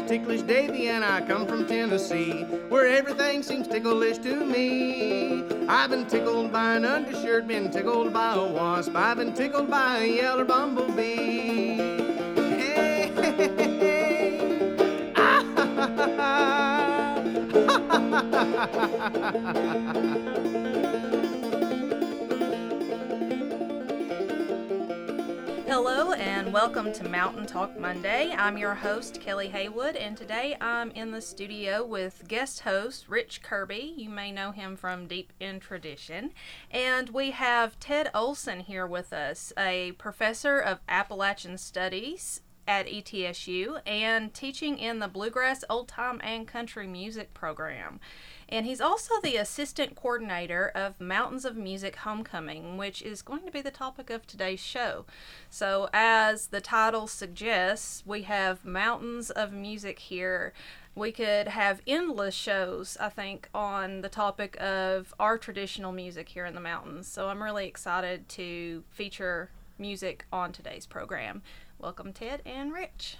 Ticklish Davy and I come from Tennessee, where everything seems ticklish to me. I've been tickled by an undershirt, been tickled by a wasp, I've been tickled by a yeller bumblebee. Hey, hey, hey, ah, ha, ha, ha, Hello and welcome to Mountain Talk Monday. I'm your host, Kelly Haywood, and today I'm in the studio with guest host Rich Kirby. You may know him from Deep in Tradition. And we have Ted Olson here with us, a professor of Appalachian Studies at ETSU and teaching in the Bluegrass, Old Time, and Country Music program. And he's also the assistant coordinator of Mountains of Music Homecoming, which is going to be the topic of today's show. So, as the title suggests, we have Mountains of Music here. We could have endless shows, I think, on the topic of our traditional music here in the mountains. So, I'm really excited to feature music on today's program. Welcome, Ted and Rich.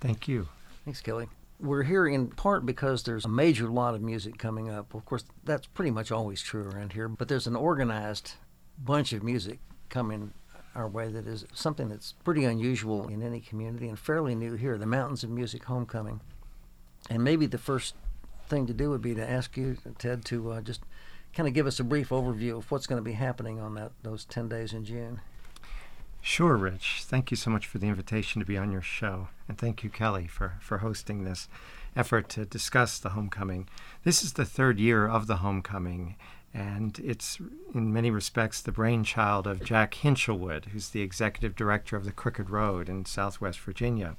Thank you. Thanks, Kelly we're here in part because there's a major lot of music coming up. Of course, that's pretty much always true around here, but there's an organized bunch of music coming our way that is something that's pretty unusual in any community and fairly new here the Mountains of Music Homecoming. And maybe the first thing to do would be to ask you, Ted, to uh, just kind of give us a brief overview of what's going to be happening on that those 10 days in June. Sure, Rich. Thank you so much for the invitation to be on your show. And thank you, Kelly, for, for hosting this effort to discuss the homecoming. This is the third year of the homecoming, and it's in many respects the brainchild of Jack Hinshelwood, who's the executive director of the Crooked Road in Southwest Virginia.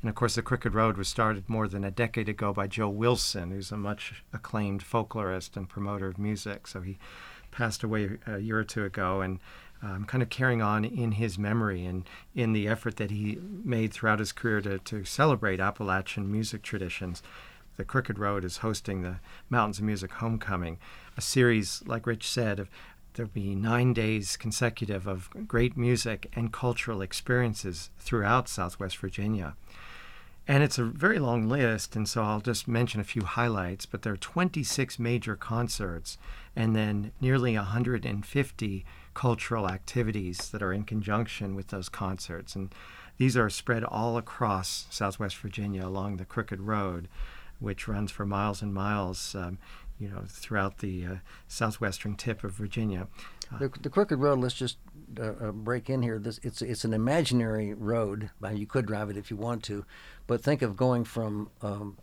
And of course, the Crooked Road was started more than a decade ago by Joe Wilson, who's a much acclaimed folklorist and promoter of music. So he passed away a year or two ago, and um, kind of carrying on in his memory and in the effort that he made throughout his career to, to celebrate Appalachian music traditions. The Crooked Road is hosting the Mountains of Music Homecoming, a series, like Rich said, of there'll be nine days consecutive of great music and cultural experiences throughout Southwest Virginia. And it's a very long list, and so I'll just mention a few highlights. But there are 26 major concerts and then nearly 150 cultural activities that are in conjunction with those concerts. And these are spread all across Southwest Virginia along the Crooked Road, which runs for miles and miles. Um, you know, throughout the uh, southwestern tip of Virginia. Uh, the, the, Crooked Road. Let's just uh, uh, break in here. This it's it's an imaginary road. You could drive it if you want to, but think of going from um,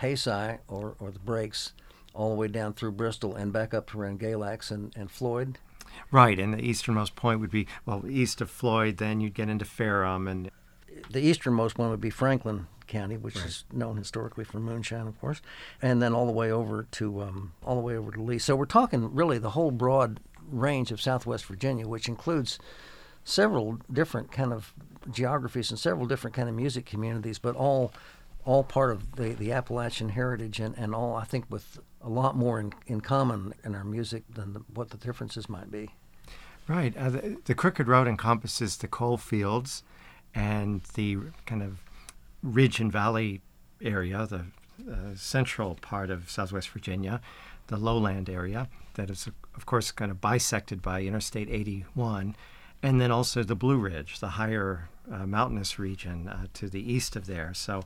Haysi or or the Breaks all the way down through Bristol and back up to around Galax and, and Floyd Right, and the easternmost point would be well east of Floyd. Then you'd get into Ferrum, and the easternmost one would be Franklin County, which right. is known historically for moonshine, of course, and then all the way over to um, all the way over to Lee. So we're talking really the whole broad range of Southwest Virginia, which includes several different kind of geographies and several different kind of music communities, but all all part of the, the Appalachian heritage and, and all I think with a lot more in, in common in our music than the, what the differences might be. Right. Uh, the, the, Crooked Road encompasses the coal fields and the kind of ridge and valley area, the uh, central part of Southwest Virginia, the lowland area that is, of course, kind of bisected by Interstate 81, and then also the Blue Ridge, the higher uh, mountainous region uh, to the east of there. So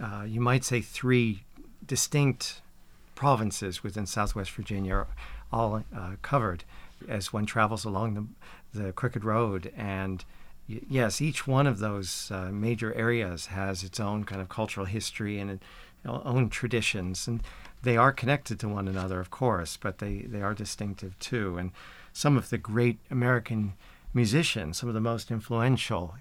uh, you might say three distinct provinces within Southwest Virginia are all uh, covered as one travels along the, the Crooked Road. And y- yes, each one of those uh, major areas has its own kind of cultural history and uh, own traditions. And they are connected to one another, of course, but they, they are distinctive too. And some of the great American musicians, some of the most influential,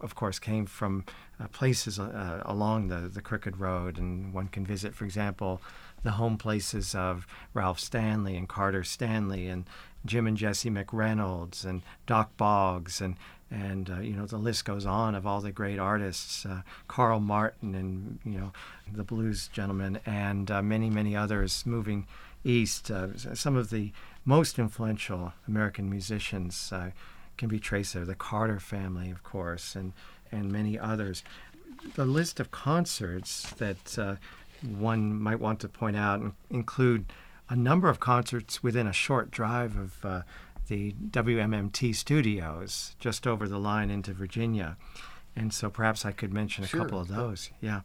of course, came from uh, places uh, along the, the Crooked Road. And one can visit, for example, the home places of Ralph Stanley and Carter Stanley and Jim and Jesse McReynolds and Dock Boggs and and uh, you know the list goes on of all the great artists, uh, Carl Martin and you know the blues gentleman and uh, many many others moving east. Uh, some of the most influential American musicians uh, can be traced there. The Carter family, of course, and and many others the list of concerts that uh, one might want to point out include a number of concerts within a short drive of uh, the WMMT studios just over the line into Virginia. And so perhaps I could mention a sure. couple of those. Yeah.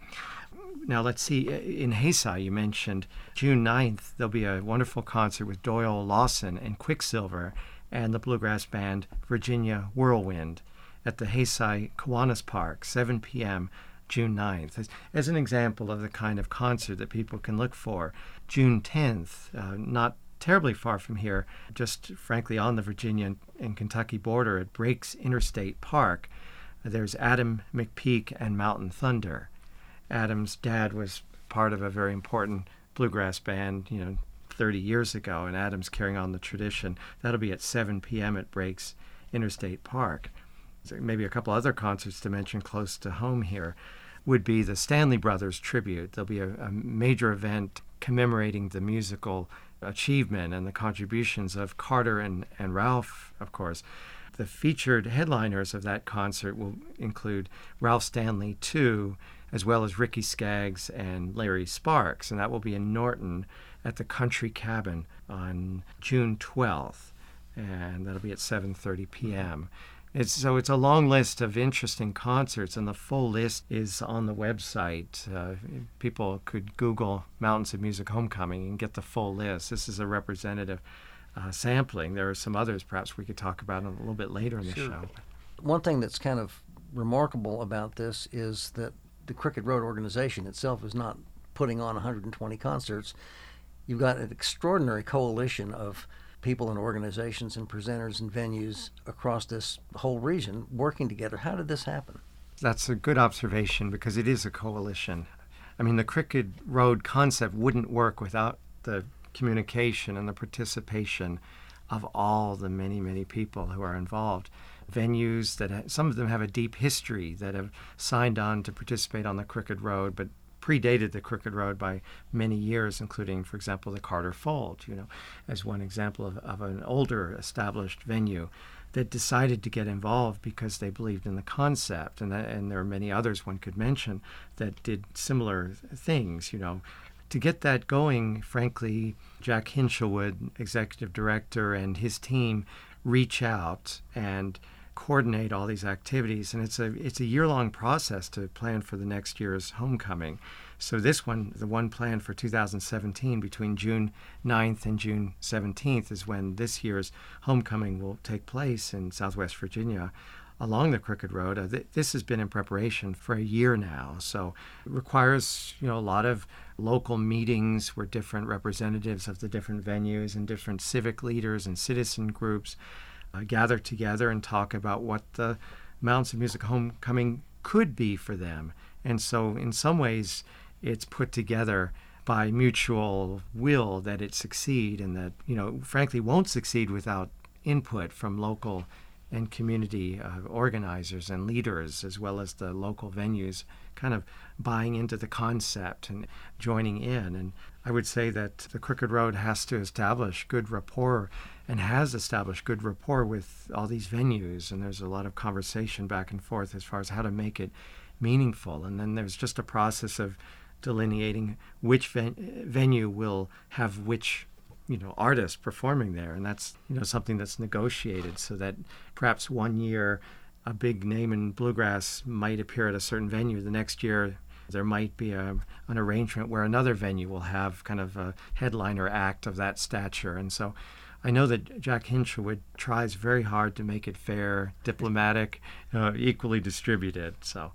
Now, let's see. In Haysi, you mentioned June 9th, there'll be a wonderful concert with Doyle Lawson and Quicksilver and the bluegrass band Virginia Whirlwind at the Haysi Kiwanis Park, 7 p.m. June 9th. As, as, an example of the kind of concert that people can look for, June 10th, uh, not terribly far from here, just frankly on the Virginia and Kentucky border at Breaks Interstate Park, there's Adam McPeak and Mountain Thunder. Adam's dad was part of a very important bluegrass band, you know, 30 years ago, and Adam's carrying on the tradition. That'll be at 7 p.m. at Breaks Interstate Park. Maybe a couple other concerts to mention close to home here would be the Stanley Brothers tribute. There'll be a, a major event commemorating the musical achievement and the contributions of Carter and, and Ralph, of course. The featured headliners of that concert will include Ralph Stanley II, as well as Ricky Skaggs and Larry Sparks, and that will be in Norton at the Country Cabin on June 12th, and that'll be at 7:30 p.m. It's, so it's a long list of interesting concerts, and the full list is on the website. Uh, people could Google Mountains of Music Homecoming and get the full list. This is a representative uh, sampling. There are some others perhaps we could talk about a little bit later in the sure. show. One thing that's kind of remarkable about this is that the Crooked Road organization itself is not putting on 120 concerts. You've got an extraordinary coalition of people and organizations and presenters and venues across this whole region working together. How did this happen? That's a good observation because it is a coalition. I mean, the Crooked Road concept wouldn't work without the communication and the participation of all the many, many people who are involved. Venues that ha- some of them have a deep history that have signed on to participate on the Crooked Road, but predated the Crooked Road by many years, including, for example, the Carter Fold, you know, as one example of, of an older established venue that decided to get involved because they believed in the concept. And, that, and there are many others one could mention that did similar things, you know. To get that going, frankly, Jack Hinshelwood, executive director, and his team reach out and coordinate all these activities and it's a it's a year long process to plan for the next year's homecoming so this one the one planned for 2017 between June 9th and June 17th is when this year's homecoming will take place in Southwest Virginia along the Crooked Road. Uh, th- this has been in preparation for a year now, so it requires you know a lot of local meetings where different representatives of the different venues and different civic leaders and citizen groups uh, gather together and talk about what the Mountains of Music Homecoming could be for them. And so, in some ways, it's put together by mutual will that it succeed and that, you know, frankly, won't succeed without input from local and community uh, organizers and leaders, as well as the local venues, kind of buying into the concept and joining in. And I would say that the Crooked Road has to establish good rapport and has established good rapport with all these venues. And there's a lot of conversation back and forth as far as how to make it meaningful. And then there's just a process of delineating which ven- venue will have which you know artist performing there and that's you know something that's negotiated so that perhaps one year a big name in bluegrass might appear at a certain venue the next year there might be a, an arrangement where another venue will have kind of a headliner act of that stature and so I know that Jack Hinshelwood tries very hard to make it fair, diplomatic, uh, equally distributed. So,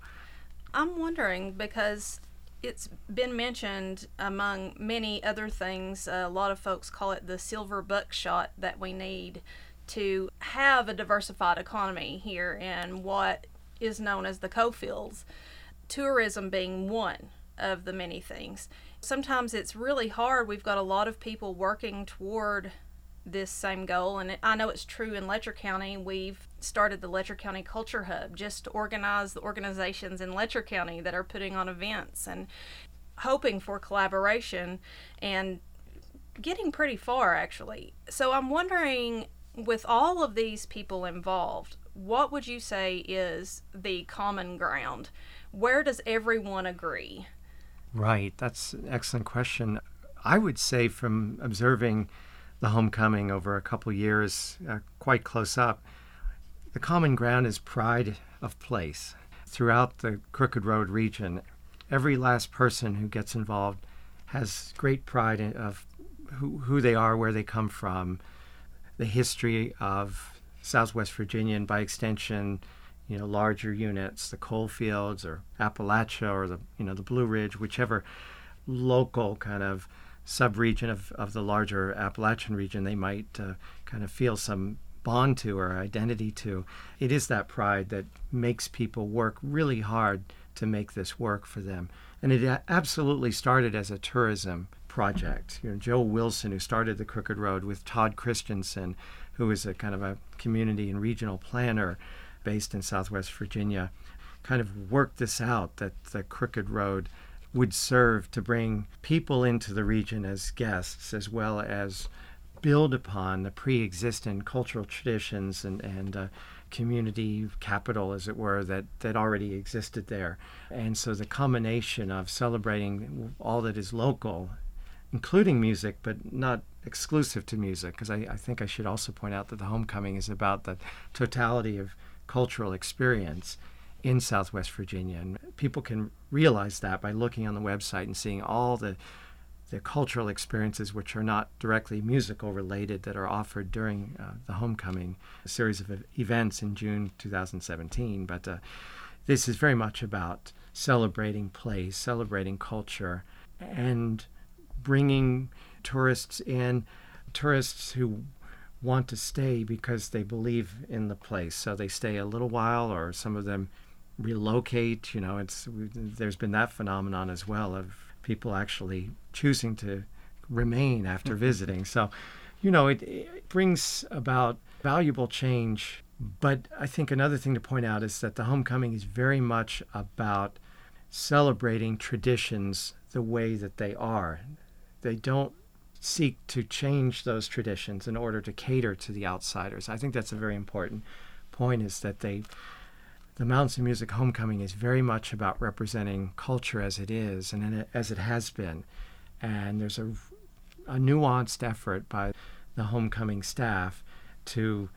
I'm wondering because it's been mentioned among many other things. a lot of folks call it the silver buckshot that we need to have a diversified economy here in what is known as the coalfields. Tourism being one of the many things. Sometimes it's really hard. We've got a lot of people working toward this same goal. And I know it's true in Letcher County. We've started the Letcher County Culture Hub just to organize the organizations in Letcher County that are putting on events and hoping for collaboration and getting pretty far actually. So I'm wondering with all of these people involved, what would you say is the common ground? Where does everyone agree? Right, that's an excellent question. I would say from observing the homecoming over a couple years, uh, quite close up, the common ground is pride of place. Throughout the Crooked Road region, every last person who gets involved has great pride of who, who they are, where they come from, the history of Southwest Virginia, and by extension, you know, larger units, the coal fields or Appalachia or the, you know, the Blue Ridge, whichever local kind of subregion of, of the larger Appalachian region they might uh, kind of feel some bond to or identity to. It is that pride that makes people work really hard to make this work for them. And it absolutely started as a tourism project. You know, Joe Wilson, who started the Crooked Road with Todd Christensen, who is a kind of a community and regional planner based in Southwest Virginia, kind of worked this out that the Crooked Road would serve to bring people into the region as guests as well as build upon the pre-existing cultural traditions and, and uh, community capital, as it were, that, that already existed there. And so the combination of celebrating all that is local, including music, but not exclusive to music, because I, I think I should also point out that the homecoming is about the totality of cultural experience in Southwest Virginia. And people can realize that by looking on the website and seeing all the the cultural experiences which are not directly musical related that are offered during uh, the homecoming series of events in June 2017. But uh, this is very much about celebrating place, celebrating culture, and bringing tourists in, tourists who want to stay because they believe in the place. So they stay a little while, or some of them relocate. You know, it's there's been that phenomenon as well of people actually choosing to remain after mm-hmm. visiting. So, you know, it, it brings about valuable change. But I think another thing to point out is that the homecoming is very much about celebrating traditions the way that they are. They don't seek to change those traditions in order to cater to the outsiders. I think that's a very important point is that they the Mountains of Music Homecoming is very much about representing culture as it is and as it has been. And there's a, a nuanced effort by the homecoming staff to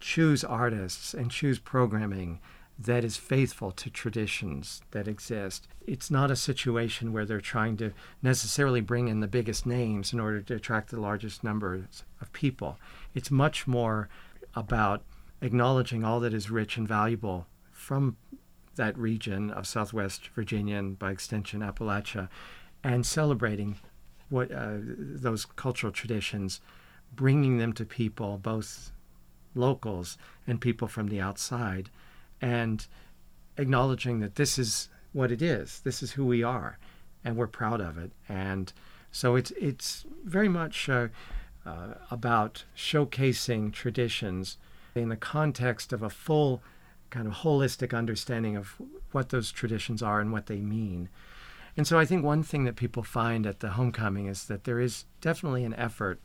choose artists and choose programming that is faithful to traditions that exist. It's not a situation where they're trying to necessarily bring in the biggest names in order to attract the largest numbers of people. It's much more about acknowledging all that is rich and valuable from that region of Southwest Virginia and by extension Appalachia, and celebrating what uh, those cultural traditions, bringing them to people, both locals and people from the outside, and acknowledging that this is what it is. This is who we are, and we're proud of it. And so it's it's very much uh, uh, about showcasing traditions in the context of a full kind of holistic understanding of what those traditions are and what they mean. And so I think one thing that people find at the homecoming is that there is definitely an effort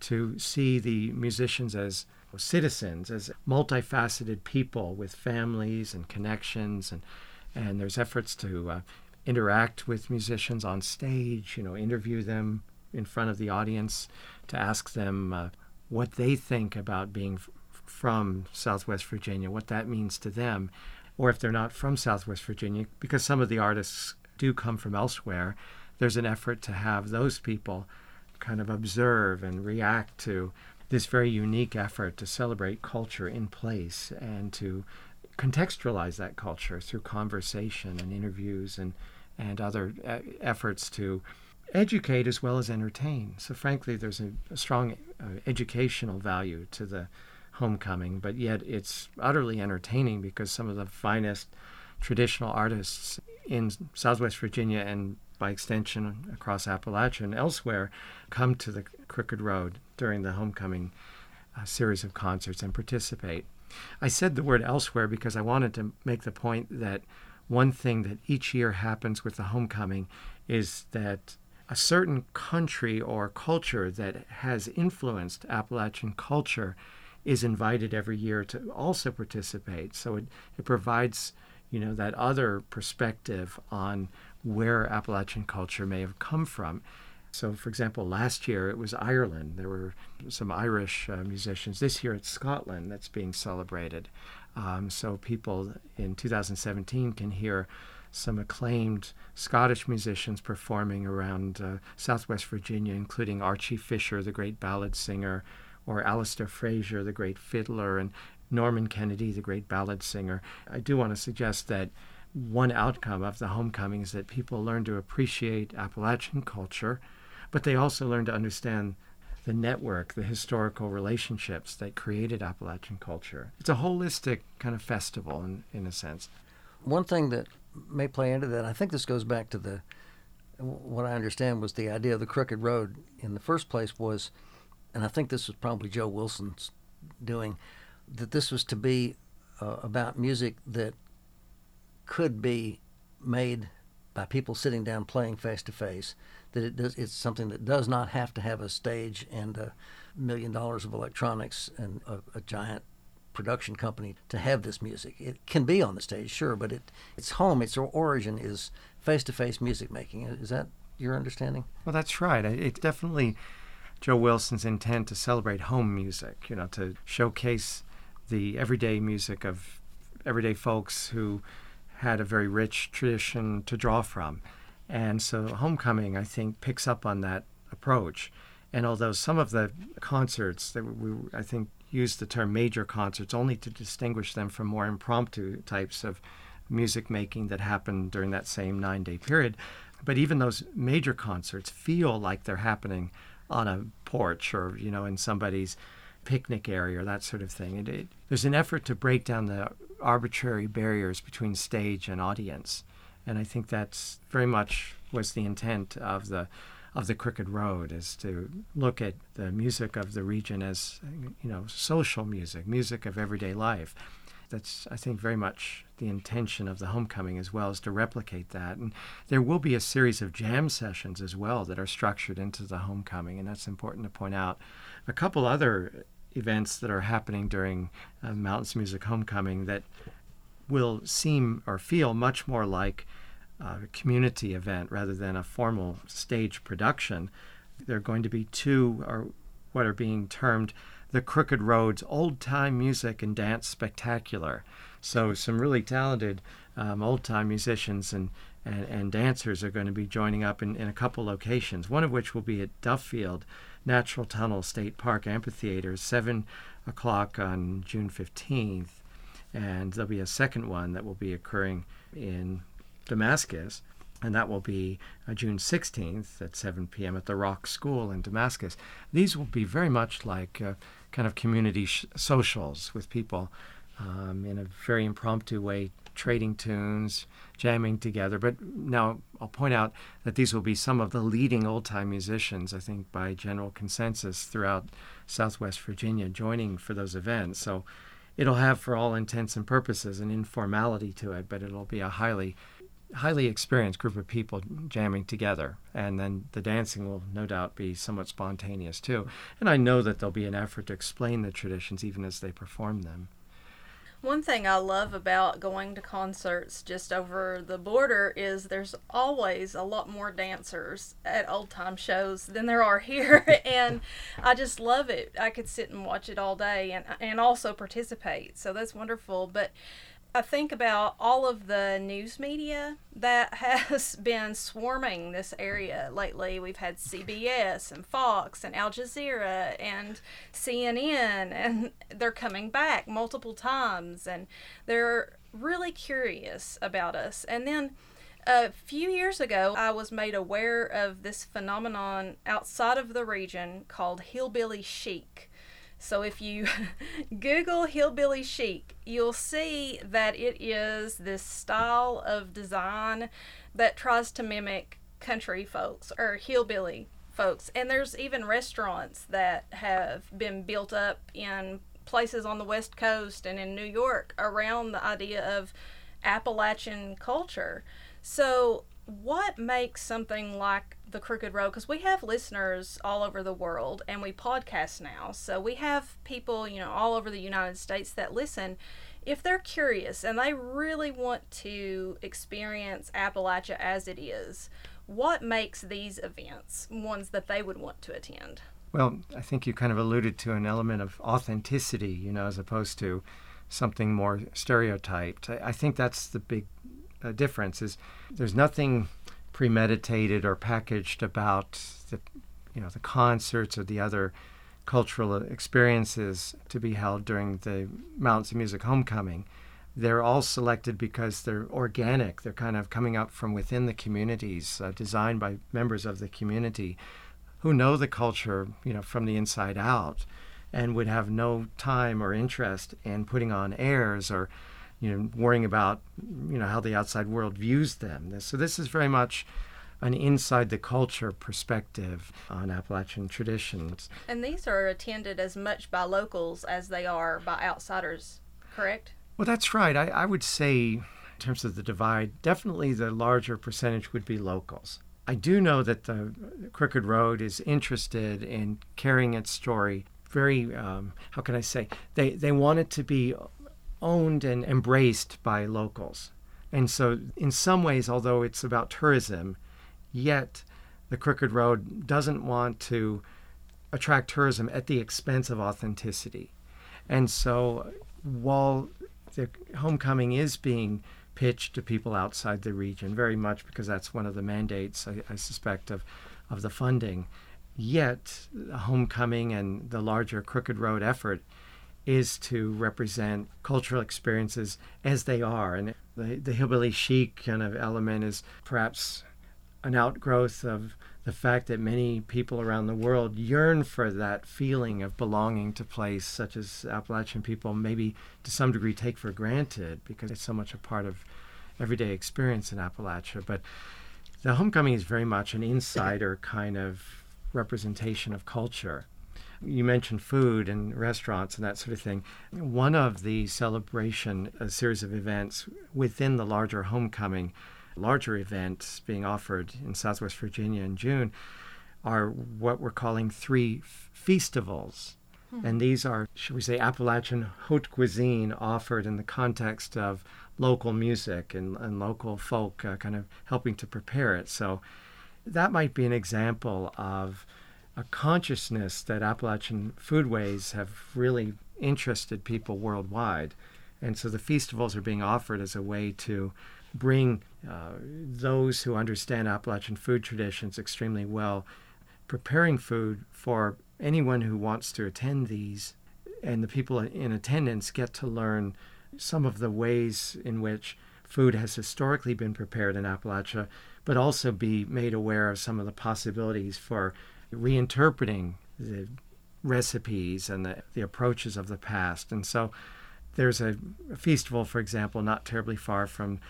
to see the musicians as citizens, as multifaceted people with families and connections, and and there's efforts to uh, interact with musicians on stage, you know, interview them in front of the audience, to ask them uh, what they think about being from Southwest Virginia, what that means to them, or if they're not from Southwest Virginia, because some of the artists do come from elsewhere, there's an effort to have those people kind of observe and react to this very unique effort to celebrate culture in place and to contextualize that culture through conversation and interviews and, and other uh, efforts to educate as well as entertain. So, frankly, there's a, a strong uh, educational value to the homecoming, but yet it's utterly entertaining because some of the finest traditional artists in Southwest Virginia and by extension across Appalachia and elsewhere come to the Crooked Road during the homecoming uh, series of concerts and participate. I said the word elsewhere because I wanted to make the point that one thing that each year happens with the homecoming is that a certain country or culture that has influenced Appalachian culture is invited every year to also participate. So it, it provides, you know, that other perspective on where Appalachian culture may have come from. So, for example, last year it was Ireland. There were some Irish uh, musicians. This year it's Scotland that's being celebrated. Um, so people in 2017 can hear some acclaimed Scottish musicians performing around uh, Southwest Virginia, including Archie Fisher, the great ballad singer, or Alasdair Fraser, the great fiddler, and Norman Kennedy, the great ballad singer. I do want to suggest that one outcome of the homecoming is that people learn to appreciate Appalachian culture, but they also learn to understand the network, the historical relationships that created Appalachian culture. It's a holistic kind of festival in, in a sense. One thing that may play into that, I think this goes back to the what I understand was the idea of the crooked road in the first place was, and I think this was probably Joe Wilson's doing, that this was to be uh, about music that could be made by people sitting down playing face to face. That it does, it's something that does not have to have a stage and a million dollars of electronics and a, a giant production company to have this music. It can be on the stage, sure, but it its home, its origin is face to face music making. Is that your understanding? Well, that's right. It's definitely Joe Wilson's intent to celebrate home music. You know, to showcase the everyday music of everyday folks who had a very rich tradition to draw from. And so Homecoming, I think, picks up on that approach. And although some of the concerts that we, I think, use the term major concerts only to distinguish them from more impromptu types of music making that happened during that same nine day period. But even those major concerts feel like they're happening on a porch or, you know, in somebody's picnic area or that sort of thing. It, it, there's an effort to break down the arbitrary barriers between stage and audience. And I think that's very much was the intent of the of the Crooked Road is to look at the music of the region as you know social music, music of everyday life. That's I think very much the intention of the homecoming as well is to replicate that. And there will be a series of jam sessions as well that are structured into the homecoming, and that's important to point out. A couple other events that are happening during uh, Mountains Music Homecoming that will seem or feel much more like a community event rather than a formal stage production. There are going to be two, or what are being termed the Crooked Roads Old Time Music and Dance Spectacular. So, some really talented um, old time musicians and, and, and, dancers are going to be joining up in, in a couple locations, one of which will be at Duffield Natural Tunnel State Park Amphitheater, 7 o'clock on June 15th. And there'll be a second one that will be occurring in Damascus, and that will be uh, June 16th at 7 p.m. at the Rock School in Damascus. These will be very much like uh, kind of community sh- socials with people um, in a very impromptu way, trading tunes, jamming together. But now I'll point out that these will be some of the leading old time musicians, I think, by general consensus throughout Southwest Virginia, joining for those events. So it'll have, for all intents and purposes, an informality to it, but it'll be a highly highly experienced group of people jamming together and then the dancing will no doubt be somewhat spontaneous too and i know that there'll be an effort to explain the traditions even as they perform them one thing I love about going to concerts just over the border is there's always a lot more dancers at old time shows than there are here and I just love it. I could sit and watch it all day and and also participate. So that's wonderful, but I think about all of the news media that has been swarming this area lately. We've had CBS and Fox and Al Jazeera and CNN, and they're coming back multiple times and they're really curious about us. And then a few years ago, I was made aware of this phenomenon outside of the region called hillbilly chic. So if you Google hillbilly chic, you'll see that it is this style of design that tries to mimic country folks or hillbilly folks. And there's even restaurants that have been built up in places on the West Coast and in New York around the idea of Appalachian culture. So, what makes something like the Crooked Road? Because we have listeners all over the world and we podcast now. So, we have people, you know, all over the United States that listen. If they're curious and they really want to experience Appalachia as it is, what makes these events ones that they would want to attend? Well, I think you kind of alluded to an element of authenticity, you know, as opposed to something more stereotyped. I, I think that's the big difference. Is there's nothing premeditated or packaged about the, you know, the concerts or the other cultural experiences to be held during the Mountains of Music Homecoming. They're all selected because they're organic. They're kind of coming up from within the communities, uh, designed by members of the community who know the culture, you know, from the inside out, and would have no time or interest in putting on airs or, you know, worrying about, you know, how the outside world views them. So this is very much an inside the culture perspective on Appalachian traditions. And these are attended as much by locals as they are by outsiders, correct? Well, that's right. I, I would say, in terms of the divide, definitely the larger percentage would be locals. I do know that the Crooked Road is interested in carrying its story very, um, how can I say, they, they want it to be owned and embraced by locals. And so, in some ways, although it's about tourism, yet the Crooked Road doesn't want to attract tourism at the expense of authenticity. And so, while the homecoming is being pitched to people outside the region, very much because that's one of the mandates, I, I suspect, of, of the funding. Yet, homecoming and the larger Crooked Road effort is to represent cultural experiences as they are. And the, the hillbilly chic kind of element is perhaps an outgrowth of the fact that many people around the world yearn for that feeling of belonging to place such as Appalachian people maybe to some degree take for granted because it's so much a part of everyday experience in Appalachia. But the homecoming is very much an insider kind of representation of culture. You mentioned food and restaurants and that sort of thing. One of the celebration, a series of events within the larger homecoming larger events being offered in Southwest Virginia in June are what we're calling three f- festivals. Hmm. And these are, should we say, Appalachian haute cuisine offered in the context of local music and, and local folk uh, kind of helping to prepare it. So that might be an example of a consciousness that Appalachian foodways have really interested people worldwide. And so the festivals are being offered as a way to bring uh, those who understand Appalachian food traditions extremely well, preparing food for anyone who wants to attend these, and the people in attendance get to learn some of the ways in which food has historically been prepared in Appalachia, but also be made aware of some of the possibilities for reinterpreting the recipes and the, the approaches of the past. And so there's a, festival, for example, not terribly far from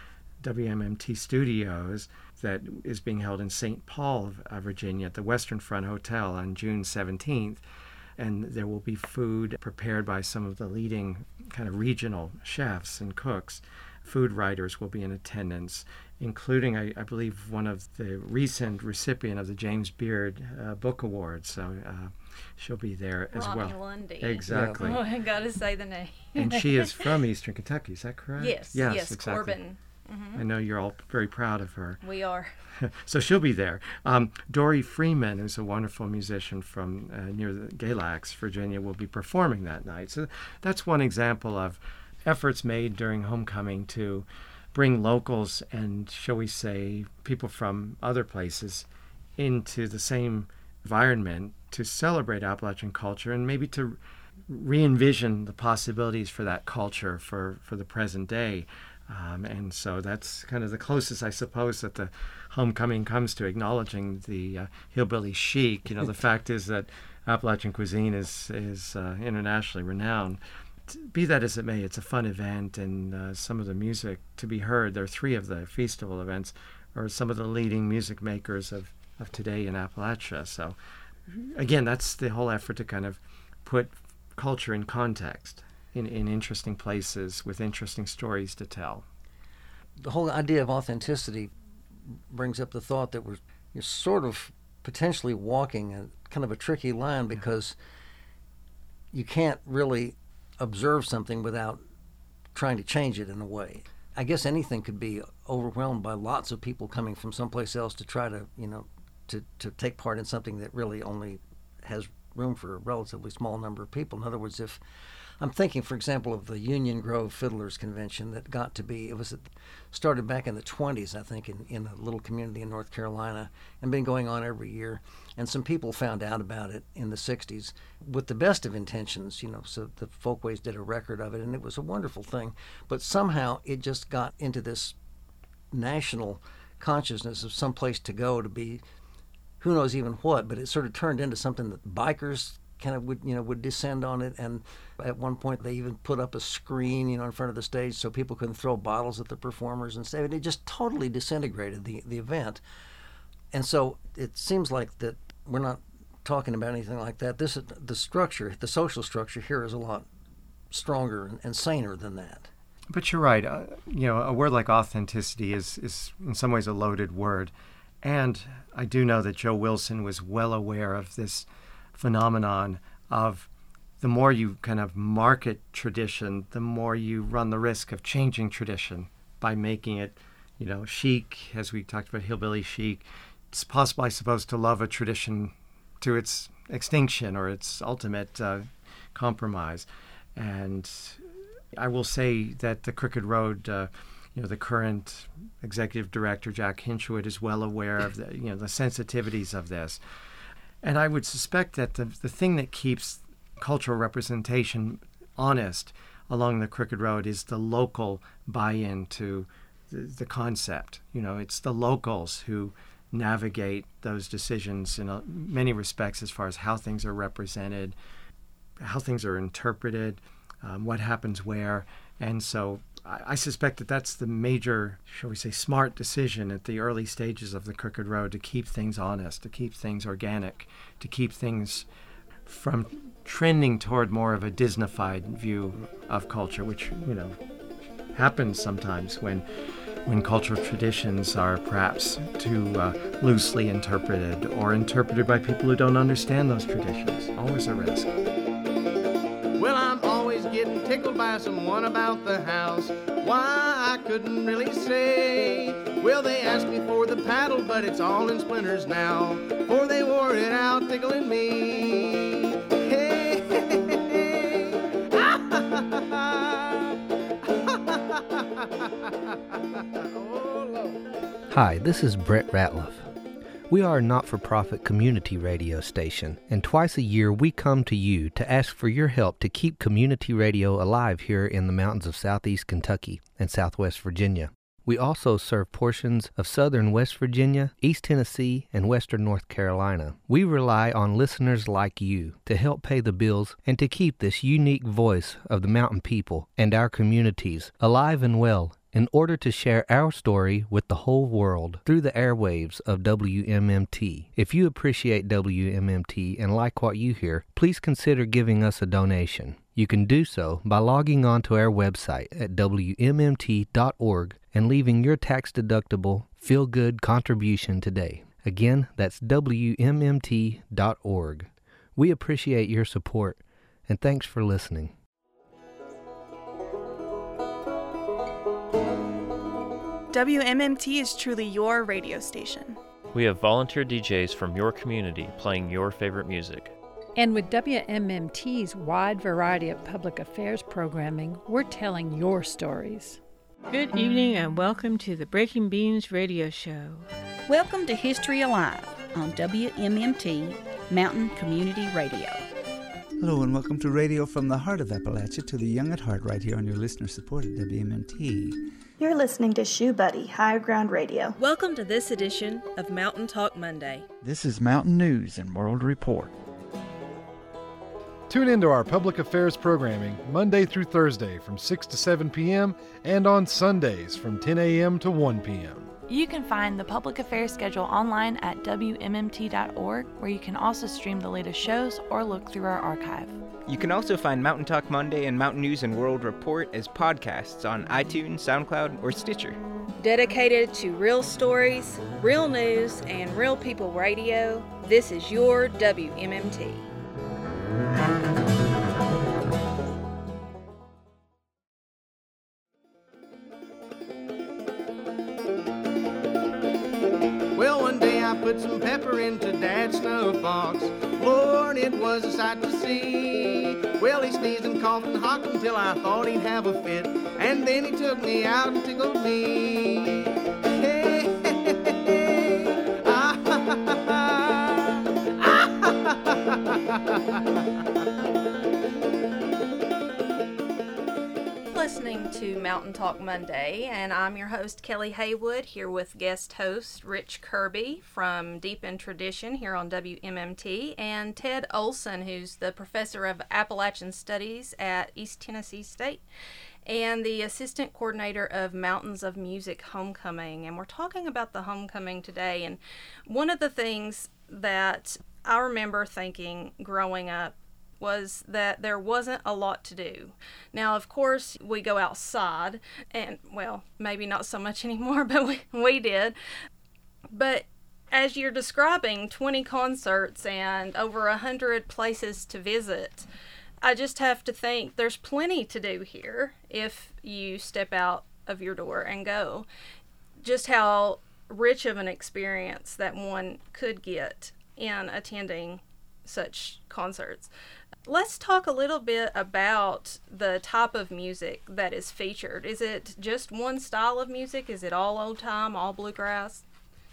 WMMT Studios that is being held in St. Paul, uh, Virginia, at the Western Front Hotel on June 17th. And there will be food prepared by some of the leading kind of regional chefs and cooks. Food writers will be in attendance, including, I, I believe, one of the recent recipient of the James Beard uh, Book Award. So uh, she'll be there as Ronni well. Lundy. Exactly. Oh, I gotta say the name. and she is from Eastern Kentucky. Is that correct? Yes. Yes. yes exactly. Corbin. I know you're all very proud of her. We are. so she'll be there. Um, Dori Freeman, who's a wonderful musician from uh, near the Galax, Virginia, will be performing that night. So that's one example of efforts made during homecoming to bring locals and, shall we say, people from other places into the same environment to celebrate Appalachian culture and maybe to re envision the possibilities for that culture for, for the present day. Um, and so that's kind of the closest, I suppose, that the homecoming comes to acknowledging the uh, hillbilly chic. You know, the fact is that Appalachian cuisine is is uh, internationally renowned. Be that as it may, it's a fun event, and uh, some of the music to be heard. There are three of the festival events, are some of the leading music makers of, of today in Appalachia. So, again, that's the whole effort to kind of put culture in context in, in interesting places with interesting stories to tell. The whole idea of authenticity brings up the thought that we're you're sort of potentially walking a kind of a tricky line because you can't really observe something without trying to change it in a way. I guess anything could be overwhelmed by lots of people coming from someplace else to try to, you know, to, to take part in something that really only has room for a relatively small number of people. In other words, if I'm thinking, for example, of the Union Grove Fiddlers Convention that got to be, it was started back in the 20s, I think, in, in a little community in North Carolina and been going on every year. And some people found out about it in the 60s with the best of intentions, you know, so the Folkways did a record of it and it was a wonderful thing. But somehow it just got into this national consciousness of some place to go to be who knows even what, but it sort of turned into something that bikers kind of would you know would descend on it. And at one point they even put up a screen you know in front of the stage so people couldn't throw bottles at the performers and say it just totally disintegrated the the event. And so it seems like that we're not talking about anything like that. This is the structure the social structure here is a lot stronger and, and saner than that. But you're right. Uh, you know a word like authenticity is is in some ways a loaded word. And I do know that Joe Wilson was well aware of this phenomenon of the more you kind of market tradition, the more you run the risk of changing tradition by making it, you know, chic, as we talked about hillbilly chic. It's possible, I suppose, to love a tradition to its extinction or its ultimate uh, compromise. And I will say that the Crooked Road, uh, you know, the current executive director, Jack Hinshelwood, is well aware of the, you know, the sensitivities of this. And I would suspect that the, the thing that keeps cultural representation honest along the Crooked Road is the local buy in to the, the, concept. You know, it's the locals who navigate those decisions in a, many respects as far as how things are represented, how things are interpreted, um, what happens where. And so I suspect that that's the major, shall we say, smart decision at the early stages of the Crooked Road to keep things honest, to keep things organic, to keep things from trending toward more of a Disneyfied view of culture, which you know happens sometimes when when cultural traditions are perhaps too uh, loosely interpreted or interpreted by people who don't understand those traditions. Always a risk tickled by someone about the house. Why, I couldn't really say. Well, they asked me for the paddle, but it's all in splinters now. For they wore it out, tickling me. Hey. Oh, Hi, this is Brett Ratliff. We are a not for profit community radio station, and twice a year we come to you to ask for your help to keep community radio alive here in the mountains of southeast Kentucky and southwest Virginia. We also serve portions of southern West Virginia, East Tennessee, and western North Carolina. We rely on listeners like you to help pay the bills and to keep this unique voice of the mountain people and our communities alive and well in order to share our story with the whole world through the airwaves of WMMT. If you appreciate WMMT and like what you hear, please consider giving us a donation. You can do so by logging on to our website at WMMT.org and leaving your tax deductible, feel good contribution today. Again, that's WMMT.org. We appreciate your support and thanks for listening. WMMT is truly your radio station. We have volunteer DJs from your community playing your favorite music. And with WMMT's wide variety of public affairs programming, we're telling your stories. Good evening and welcome to the Breaking Beans radio show. Welcome to History Alive on WMMT Mountain Community Radio. Hello and welcome to Radio from the Heart of Appalachia to the Young at Heart right here on your listener supported WMMT. You're listening to Shoe Buddy Higher Ground Radio. Welcome to this edition of Mountain Talk Monday. This is Mountain News and World Report. Tune into our public affairs programming Monday through Thursday from 6 to 7 p.m. and on Sundays from 10 a.m. to 1 p.m. You can find the public affairs schedule online at WMMT.org, where you can also stream the latest shows or look through our archive. You can also find Mountain Talk Monday and Mountain News and World Report as podcasts on iTunes, SoundCloud, or Stitcher. Dedicated to real stories, real news, and real people radio, this is your WMMT. Fox. Lord, it was a sight to see. Well, he sneezed and coughed and hocked until I thought he'd have a fit. And then he took me out and tickled me. Hey, hey, hey, ah, ha, ha, ha. Ah, listening to Mountain Talk Monday, and I'm your host, Kelly Haywood, here with guest host Rich Kirby from Deep in Tradition here on WMMT, and Ted Olson, who's the professor of Appalachian Studies at East Tennessee State and the assistant coordinator of Mountains of Music Homecoming. And we're talking about the homecoming today. And one of the things that I remember thinking growing up was that there wasn't a lot to do. Now, of course, we go outside, and well, maybe not so much anymore, but we, we did. But as you're describing 20 concerts and over 100 places to visit, I just have to think there's plenty to do here if you step out of your door and go. Just how rich of an experience that one could get in attending such concerts. Let's talk a little bit about the type of music that is featured. Is it just one style of music? Is it all old time, all bluegrass?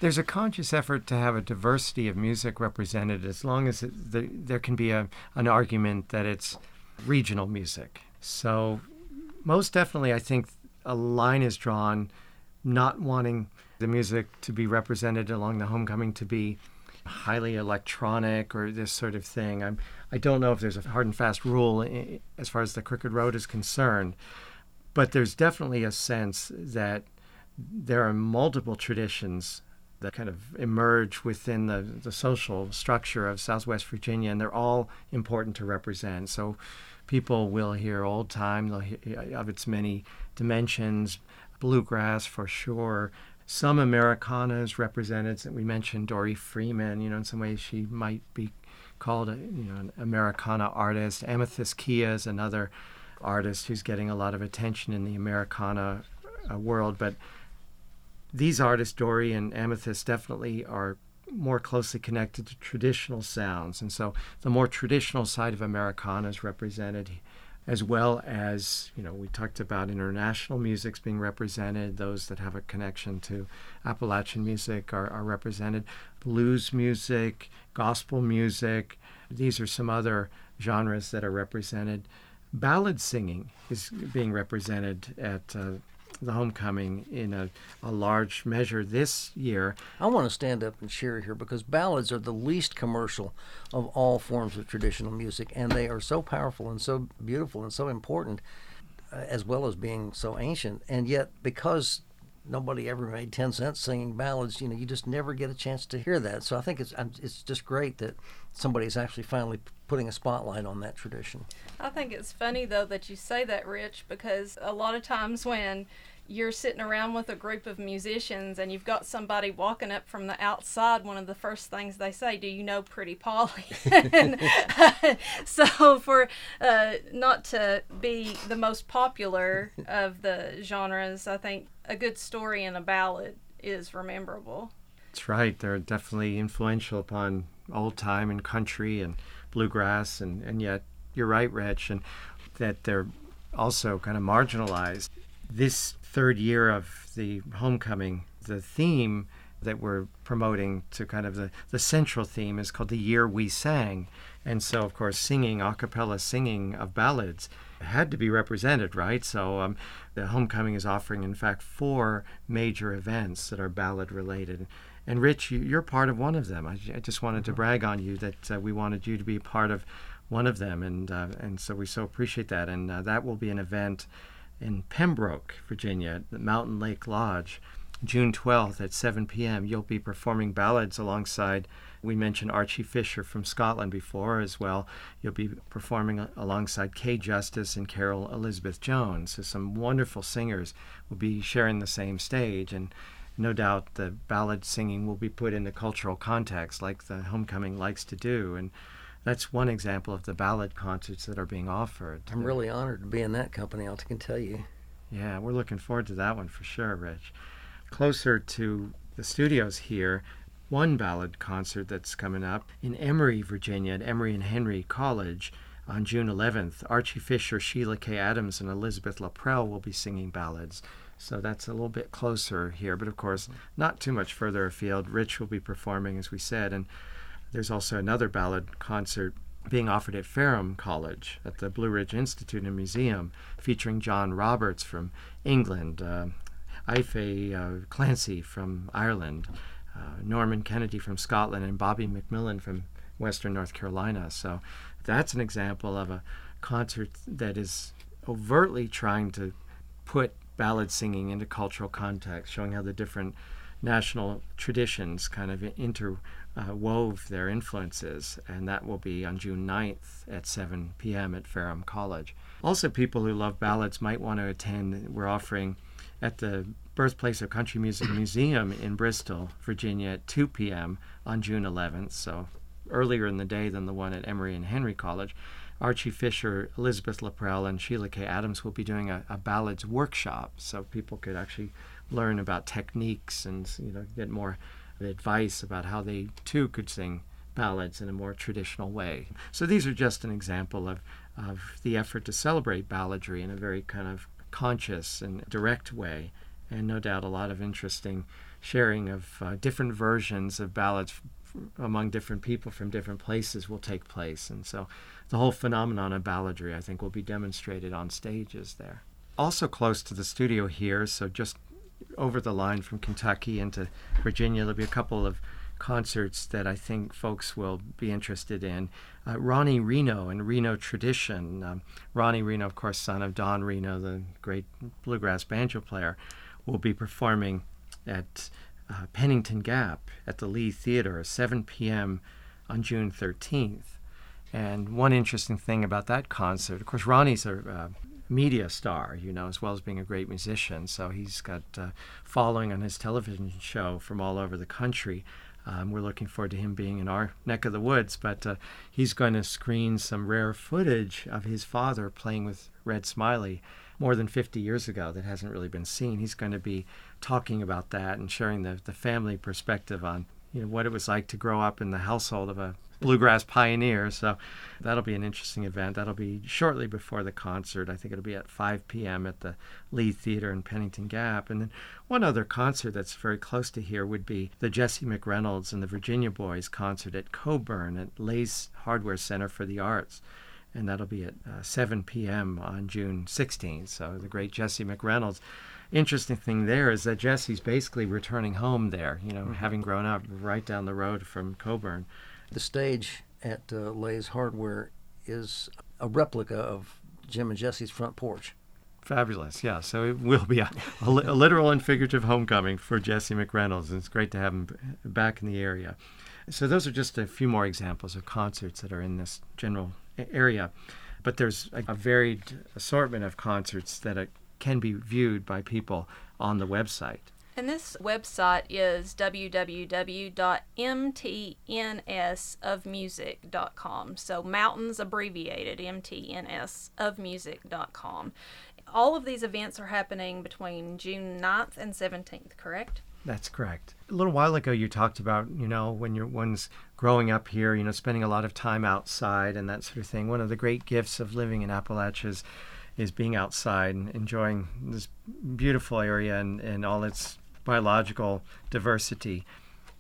There's a conscious effort to have a diversity of music represented as long as it, there, there can be a, an argument that it's regional music. So, most definitely, I think a line is drawn not wanting the music to be represented along the homecoming to be highly electronic or this sort of thing. I'm, I don't know if there's a hard and fast rule as far as the Crooked Road is concerned, but there's definitely a sense that there are multiple traditions that kind of emerge within the, the social structure of Southwest Virginia, and they're all important to represent. So people will hear old time they'll hear, of its many dimensions, bluegrass for sure, some Americanas represented. We mentioned Dori Freeman. You know, in some ways she might be called a you know an Americana artist. Amythyst Kiah is another artist who's getting a lot of attention in the Americana uh, world. But these artists, Dori and Amythyst, definitely are more closely connected to traditional sounds, and so the more traditional side of Americana is represented as well as you know we talked about international musics being represented. Those that have a connection to appalachian music are, are represented. Blues music gospel music these are some other genres that are represented. Ballad singing is being represented at uh, the homecoming in a, a large measure this year. I want to stand up and cheer here because ballads are the least commercial of all forms of traditional music, and they are so powerful and so beautiful and so important, uh, as well as being so ancient. And yet, because nobody ever made 10 cents singing ballads you know you just never get a chance to hear that so i think it's it's just great that somebody's actually finally putting a spotlight on that tradition i think it's funny though that you say that rich because a lot of times when you're sitting around with a group of musicians and you've got somebody walking up from the outside, one of the first things they say, "Do you know Pretty Polly?" and, uh, so, for uh, not to be the most popular of the genres, I think a good story and a ballad is rememberable. That's right. They're definitely influential upon old time and country and bluegrass, and and yet you're right, Rich, and that they're also kind of marginalized. This third year of the homecoming, the theme that we're promoting to kind of the, the central theme is called the year we sang. And so of course singing a cappella singing of ballads had to be represented right? So um, the homecoming is offering in fact four major events that are ballad related. And rich you, are part of one of them. I, I just wanted to mm-hmm. brag on you that uh, we wanted you to be part of one of them. And uh, and so we so appreciate that. And uh, that will be an event in Pembroke, Virginia, at the Mountain Lake Lodge. June 12th at 7 p.m., you'll be performing ballads alongside. We mentioned Archie Fisher from Scotland before as well. You'll be performing alongside Kay Justice and Carol Elizabeth Jones. So, some wonderful singers will be sharing the same stage. And no doubt the ballad singing will be put into cultural context, like the Homecoming likes to do. And that's one example of the ballad concerts that are being offered. I'm really honored to be in that company, I can tell you. Yeah, we're looking forward to that one for sure, Rich. Closer to the studios here, one ballad concert that's coming up in Emory, Virginia, at Emory and Henry College on June 11th. Archie Fisher, Sheila Kay Adams, and Elizabeth LaPrelle will be singing ballads. So that's a little bit closer here, but of course, not too much further afield. Rich will be performing, as we said, and there's also another ballad concert being offered at Ferrum College at the Blue Ridge Institute and Museum, featuring John Roberts from England, uh, Aoife uh, Clancy from Ireland, uh, Norman Kennedy from Scotland, and Bobby McMillon from Western North Carolina. So that's an example of a concert that is overtly trying to put ballad singing into cultural context, showing how the different national traditions kind of inter uh, wove their influences, and that will be on June 9th at 7 p.m. at Ferrum College. Also, people who love ballads might want to attend. We're offering at the Birthplace of Country Music Museum in Bristol, Virginia at 2 p.m. on June 11th, so earlier in the day than the one at Emory and Henry College. Archie Fisher, Elizabeth LaPrelle, and Sheila Kay Adams will be doing a, a ballads workshop, so people could actually learn about techniques and you know get more advice about how they too could sing ballads in a more traditional way. So these are just an example of, of the effort to celebrate balladry in a very kind of conscious and direct way, and no doubt a lot of interesting sharing of uh, different versions of ballads among different people from different places will take place. And so the whole phenomenon of balladry, I think, will be demonstrated on stages there. Also close to the studio here, so just over the line from Kentucky into Virginia. There'll be a couple of concerts that I think folks will be interested in. Uh, Ronnie Reno and Reno Tradition. Um, Ronnie Reno, of course, son of Don Reno, the great bluegrass banjo player, will be performing at uh, Pennington Gap at the Lee Theater, at 7 p.m. on June 13th. And one interesting thing about that concert, of course, Ronnie's a uh, media star, you know, as well as being a great musician. So he's got uh, following on his television show from all over the country. Um, we're looking forward to him being in our neck of the woods, but uh, he's going to screen some rare footage of his father playing with Red Smiley more than 50 years ago that hasn't really been seen. He's going to be talking about that and sharing the, the family perspective on you know what it was like to grow up in the household of a bluegrass pioneer. So that'll be an interesting event. That'll be shortly before the concert. I think it'll be at 5 p.m. at the Lee Theater in Pennington Gap. And then one other concert that's very close to here would be the Jesse McReynolds and the Virginia Boys concert at Coeburn at Lay's Hardware Center for the Arts. And that'll be at uh, 7 p.m. on June 16th. So the great Jesse McReynolds interesting thing there is that Jesse's basically returning home there, you know, mm-hmm. having grown up right down the road from Coeburn. The stage at uh, Lay's Hardware is a replica of Jim and Jesse's front porch. Fabulous, yeah. So it will be a, a, a literal and figurative homecoming for Jesse McReynolds, and it's great to have him back in the area. So those are just a few more examples of concerts that are in this general area. But there's a, a varied assortment of concerts that can be viewed by people on the website. And this website is www.mtnsofmusic.com. So mountains abbreviated, mtnsofmusic.com. All of these events are happening between June 9th and 17th, correct? That's correct. A little while ago, you talked about, you know, when you're one's growing up here, you know, spending a lot of time outside and that sort of thing. One of the great gifts of living in Appalachia is, is being outside and enjoying this beautiful area and, and all its biological diversity.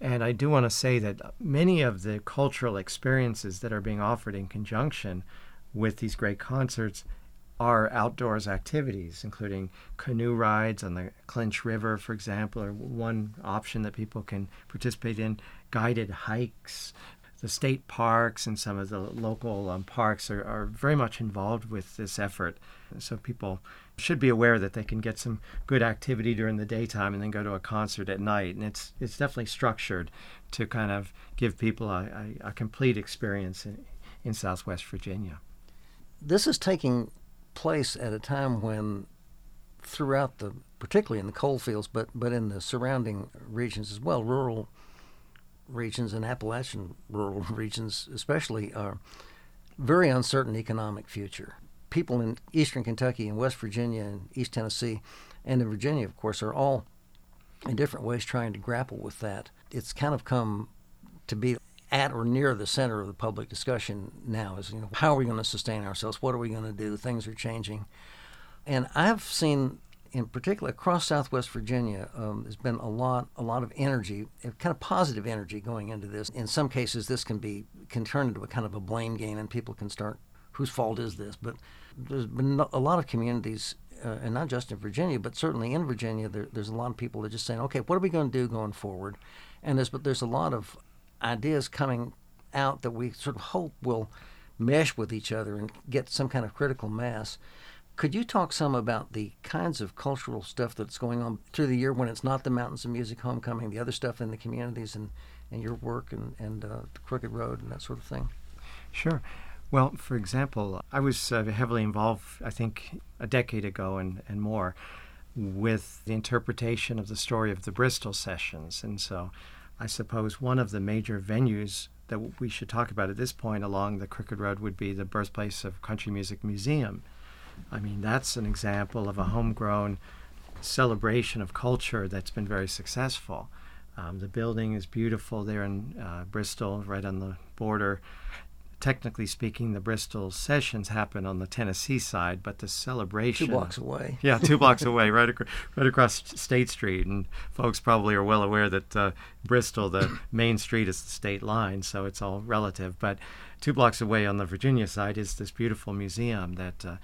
And I do want to say that many of the cultural experiences that are being offered in conjunction with these great concerts are outdoors activities, including canoe rides on the Clinch River, for example, or one option that people can participate in, guided hikes. The state parks and some of the local um, parks are, are very much involved with this effort. So people should be aware that they can get some good activity during the daytime and then go to a concert at night. And it's it's definitely structured to kind of give people a, a, a complete experience in, in Southwest Virginia. This is taking place at a time when throughout the particularly in the coal fields but but in the surrounding regions as well rural regions and Appalachian rural regions especially are very uncertain economic future people in eastern Kentucky and West Virginia and East Tennessee and in Virginia of course are all in different ways trying to grapple with that it's kind of come to be at or near the center of the public discussion now is you know how are we going to sustain ourselves what are we going to do things are changing and I've seen in particular across Southwest Virginia, um, there's been a lot, a lot of energy, kind of positive energy going into this. In some cases, this can be can turn into a kind of a blame game, and people can start, whose fault is this? But there's been a lot of communities, uh, and not just in Virginia, but certainly in Virginia, there, there's a lot of people that are just saying, okay, what are we going to do going forward? And there's but there's a lot of ideas coming out that we sort of hope will mesh with each other and get some kind of critical mass. Could you talk some about the kinds of cultural stuff that's going on through the year when it's not the Mountains of Music Homecoming, the other stuff in the communities and, and your work and, and uh, the Crooked Road and that sort of thing? Sure. Well, for example, I was uh, heavily involved, I think, a decade ago and, and more with the interpretation of the story of the Bristol sessions. And so I suppose one of the major venues that we should talk about at this point along the Crooked Road would be the birthplace of Country Music Museum I mean, that's an example of a homegrown celebration of culture that's been very successful. Um, the building is beautiful there in uh, Bristol, right on the border. Technically speaking, the Bristol sessions happen on the Tennessee side, but the celebration two blocks away. Yeah, two blocks away, right, ac- right across State Street. And folks probably are well aware that uh, Bristol, the main street, is the state line, so it's all relative. But two blocks away on the Virginia side is this beautiful museum that. Uh,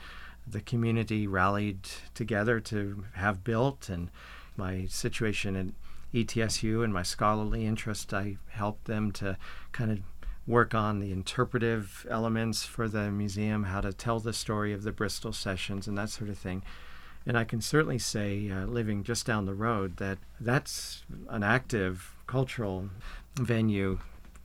the community rallied together to have built, and my situation at ETSU and my scholarly interest, I helped them to kind of work on the interpretive elements for the museum, how to tell the story of the Bristol sessions, and that sort of thing. And I can certainly say, uh, living just down the road, that that's an active cultural venue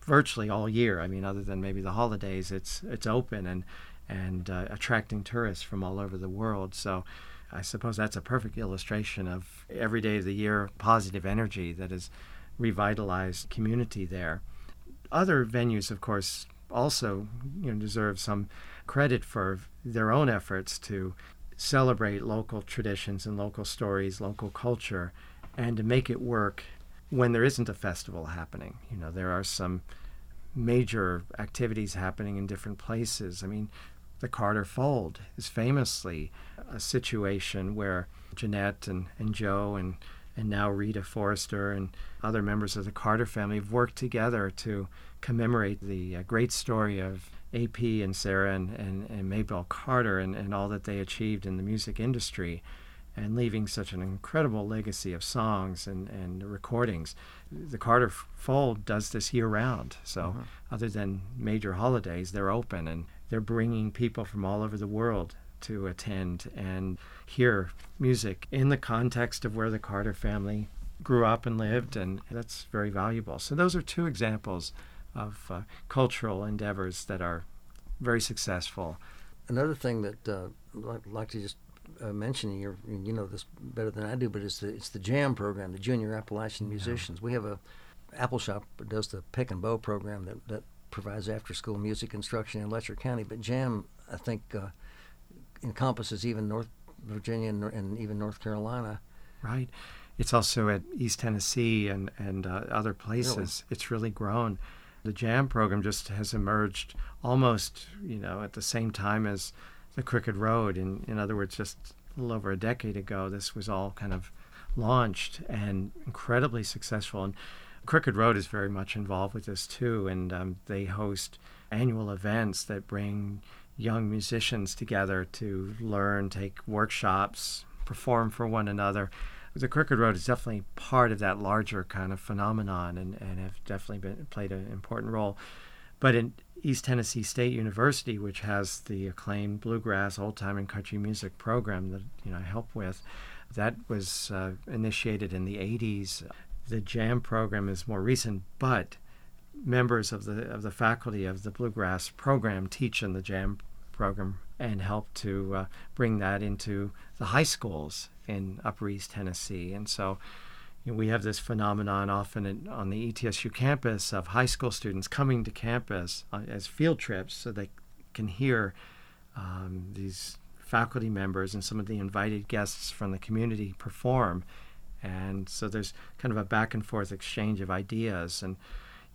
virtually all year. I mean, other than maybe the holidays, it's it's open and and uh, attracting tourists from all over the world. So I suppose that's a perfect illustration of every day of the year positive energy that has revitalized community there. Other venues, of course, also you know, deserve some credit for their own efforts to celebrate local traditions and local stories, local culture, and to make it work when there isn't a festival happening. You know, there are some major activities happening in different places. I mean, the Carter Fold is famously a situation where Janette and, and Joe and, and now Rita Forrester and other members of the Carter family have worked together to commemorate the uh, great story of AP and Sarah and, and, and Maybelle Carter and, and all that they achieved in the music industry and leaving such an incredible legacy of songs and, and recordings. The Carter Fold does this year round. So, uh-huh. other than major holidays, they're open and they're bringing people from all over the world to attend and hear music in the context of where the Carter family grew up and lived, and that's very valuable. So, those are two examples of uh, cultural endeavors that are very successful. Another thing that uh, I'd like to just uh, mention, you you know this better than I do, but it's the it's the Jam program, the Junior Appalachian Musicians. Yeah. We have a Appalshop does the Pick and Bow program that, that provides after school music instruction in Letcher County, but JAM, I think, uh, encompasses even North Virginia and, and, even North Carolina. Right. It's also at East Tennessee and, and uh, other places. Really? It's really grown. The JAM program just has emerged almost, you know, at the same time as the Crooked Road. In, in other words, just a little over a decade ago, this was all kind of launched and incredibly successful. And Crooked Road is very much involved with this too, and um, they host annual events that bring young musicians together to learn, take workshops, perform for one another. The Crooked Road is definitely part of that larger kind of phenomenon and, and have definitely been, played an important role. But in East Tennessee State University, which has the acclaimed bluegrass, old time, and country music program that you know I help with, that was uh, initiated in the 80s. The jam program is more recent, but members of the of the faculty of the bluegrass program teach in the jam program and help to uh, bring that into the high schools in Upper East Tennessee. And so you know, we have this phenomenon often in, on the ETSU campus of high school students coming to campus uh, as field trips so they can hear um, these faculty members and some of the invited guests from the community perform. And so there's kind of a back and forth exchange of ideas. And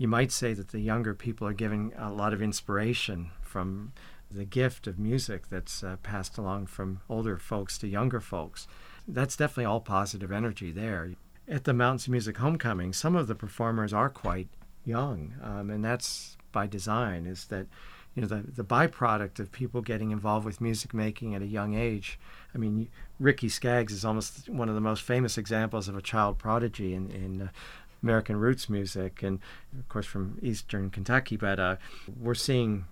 you might say that the younger people are giving a lot of inspiration from the gift of music that's uh, passed along from older folks to younger folks. That's definitely all positive energy there. At the Mountains of Music Homecoming, some of the performers are quite young, um, and that's by design. Is that you know the the byproduct of people getting involved with music making at a young age. I mean, Ricky Skaggs is almost one of the most famous examples of a child prodigy in in uh, American roots music, and of course from Eastern Kentucky. But uh, we're seeing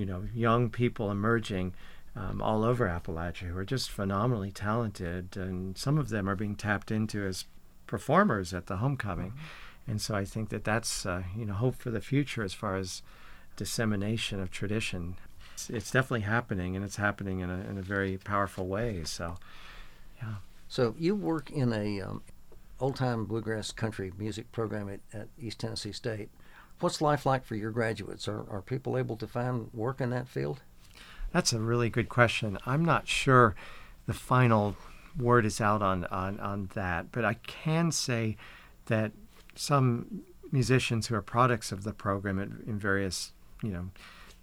you know, young people emerging um, all over Appalachia who are just phenomenally talented, and some of them are being tapped into as performers at the homecoming. Mm-hmm. And so I think that that's uh, you know hope for the future as far as dissemination of tradition. It's, it's definitely happening, and it's happening in a, in a very powerful way. So, yeah. So you work in a um, old time bluegrass country music program at, at East Tennessee State. What's life like for your graduates? Are, are people able to find work in that field? That's a really good question. I'm not sure the final word is out on, on, on that, but I can say that some musicians who are products of the program in, in various, you know,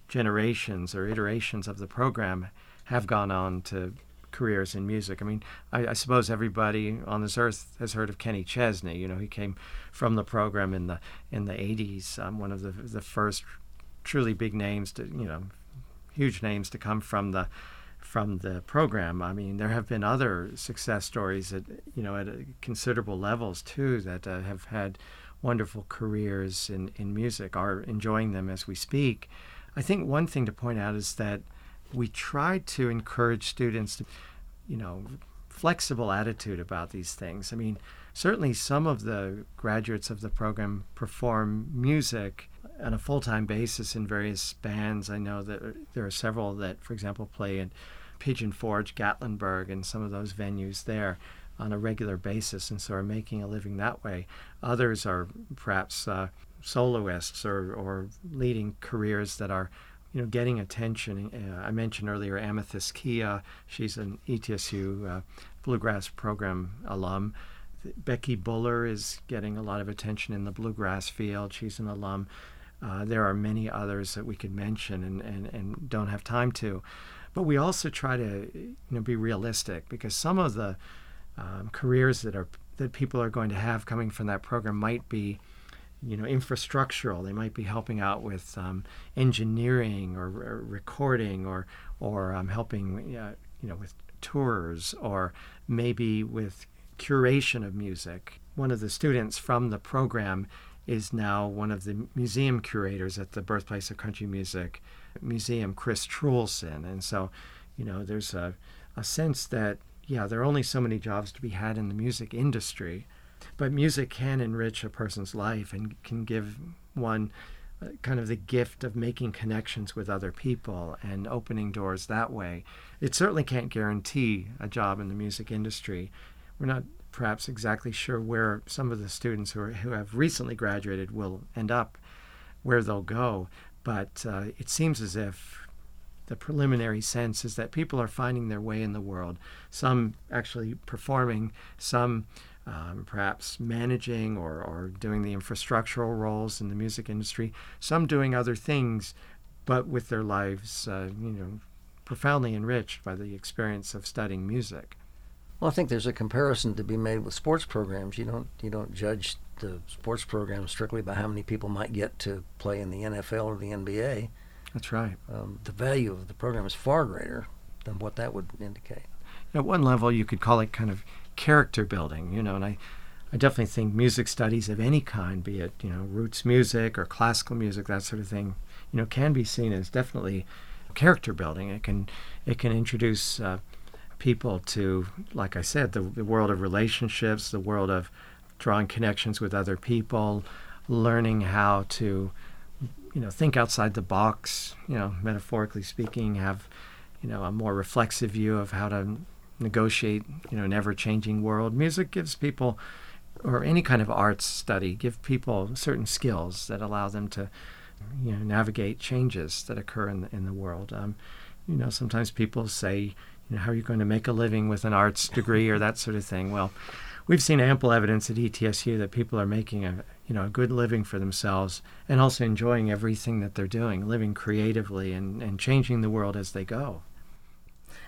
generations or iterations of the program have gone on to careers in music. I mean, I, I, suppose everybody on this earth has heard of Kenny Chesney. You know, he came from the program in the in the '80s. Um, one of the the first truly big names to you know, huge names to come from the from the program. I mean, there have been other success stories at you know at considerable levels too that uh, have had wonderful careers in in music. Are enjoying them as we speak. I think one thing to point out is that we try to encourage students to, you know, flexible attitude about these things. I mean, certainly some of the graduates of the program perform music on a full-time basis in various bands. I know that there are several that, for example, play in Pigeon Forge, Gatlinburg, and some of those venues there on a regular basis, and so are making a living that way. Others are perhaps uh, soloists or, or leading careers that are you know, getting attention. Uh, I mentioned earlier Amythyst Kiah. She's an ETSU uh, Bluegrass Program alum. Becky Buller is getting a lot of attention in the bluegrass field. She's an alum. Uh, there are many others that we could mention and, and, and don't have time to. But we also try to you know, be realistic because some of the um, careers that are that people are going to have coming from that program might be you know infrastructural. They might be helping out with um, engineering or, or, recording or or um, helping uh, you know with tours or maybe with curation of music. One of the students from the program is now one of the museum curators at the birthplace of country music museum chris trulson and so you know there's a, a sense that yeah there are only so many jobs to be had in the music industry but music can enrich a person's life and can give one uh, kind of the gift of making connections with other people and opening doors that way. It certainly can't guarantee a job in the music industry. We're not perhaps exactly sure where some of the students who, are, who have recently graduated will end up, where they'll go, but uh, it seems as if the preliminary sense is that people are finding their way in the world, some actually performing, some um, perhaps managing or, or doing the infrastructural roles in the music industry, some doing other things, but with their lives, uh, you know, profoundly enriched by the experience of studying music. Well, I think there's a comparison to be made with sports programs. You don't you don't judge the sports program strictly by how many people might get to play in the NFL or the NBA. That's right. Um, the value of the program is far greater than what that would indicate. At one level, you could call it kind of character building, you know, and I, I definitely think music studies of any kind, be it you know roots music or classical music, that sort of thing, you know, can be seen as definitely character building. It can it can introduce uh, people to, like I said, the, the world of relationships, the world of drawing connections with other people, learning how to you know think outside the box you know metaphorically speaking have you know a more reflexive view of how to negotiate you know an ever changing world. Music gives people or any kind of arts study give people certain skills that allow them to you know navigate changes that occur in the, in the world. Um, you know sometimes people say you know how are you going to make a living with an arts degree? or that sort of thing. Well we've seen ample evidence at ETSU that people are making a you know a good living for themselves and also enjoying everything that they're doing, living creatively and, and changing the world as they go.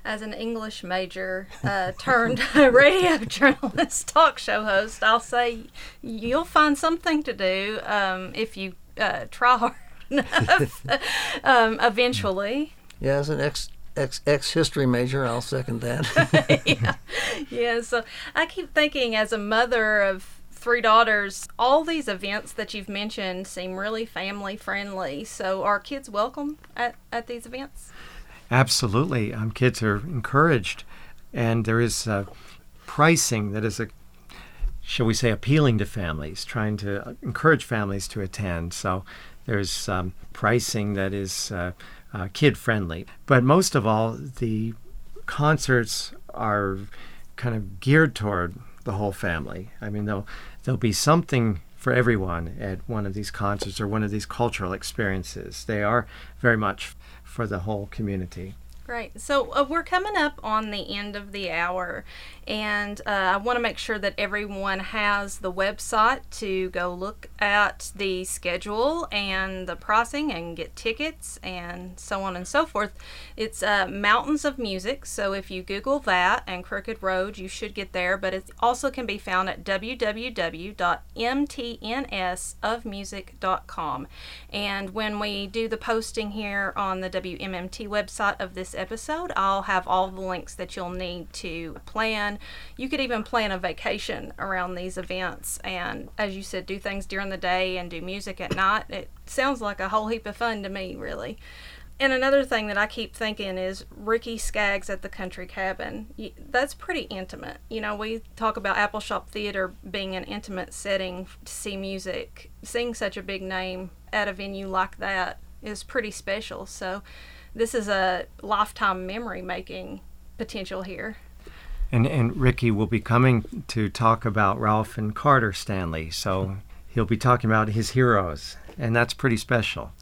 As an English major uh, turned radio journalist, talk show host, I'll say you'll find something to do um, if you uh, try hard enough. um, eventually. Yeah, as an ex ex ex history major, I'll second that. yeah. yeah. So I keep thinking, as a mother of three daughters, all these events that you've mentioned seem really family friendly. So are kids welcome at, at these events? Absolutely. Um, kids are encouraged. And there is uh, pricing that is, a, shall we say, appealing to families, trying to encourage families to attend. So there's um, pricing that is uh, uh, kid friendly. But most of all, the concerts are kind of geared toward the whole family. I mean, there'll there'll be something for everyone at one of these concerts or one of these cultural experiences. They are very much for the whole community. Great. So uh, we're coming up on the end of the hour, and uh, I want to make sure that everyone has the website to go look at the schedule and the pricing and get tickets and so on and so forth. It's uh, Mountains of Music, so if you Google that and Crooked Road, you should get there, but it also can be found at www.mtnsofmusic.com. And when we do the posting here on the WMMT website of this episode, I'll have all the links that you'll need to plan. You could even plan a vacation around these events and, as you said, do things during the day and do music at night. It sounds like a whole heap of fun to me, really. And another thing that I keep thinking is Ricky Skaggs at the Country Cabin. That's pretty intimate. You know, we talk about Appalshop Theater being an intimate setting to see music. Seeing such a big name at a venue like that is pretty special. So, this is a lifetime memory making potential here. And and Ricky will be coming to talk about Ralph and Carter Stanley. So he'll be talking about his heroes, and that's pretty special.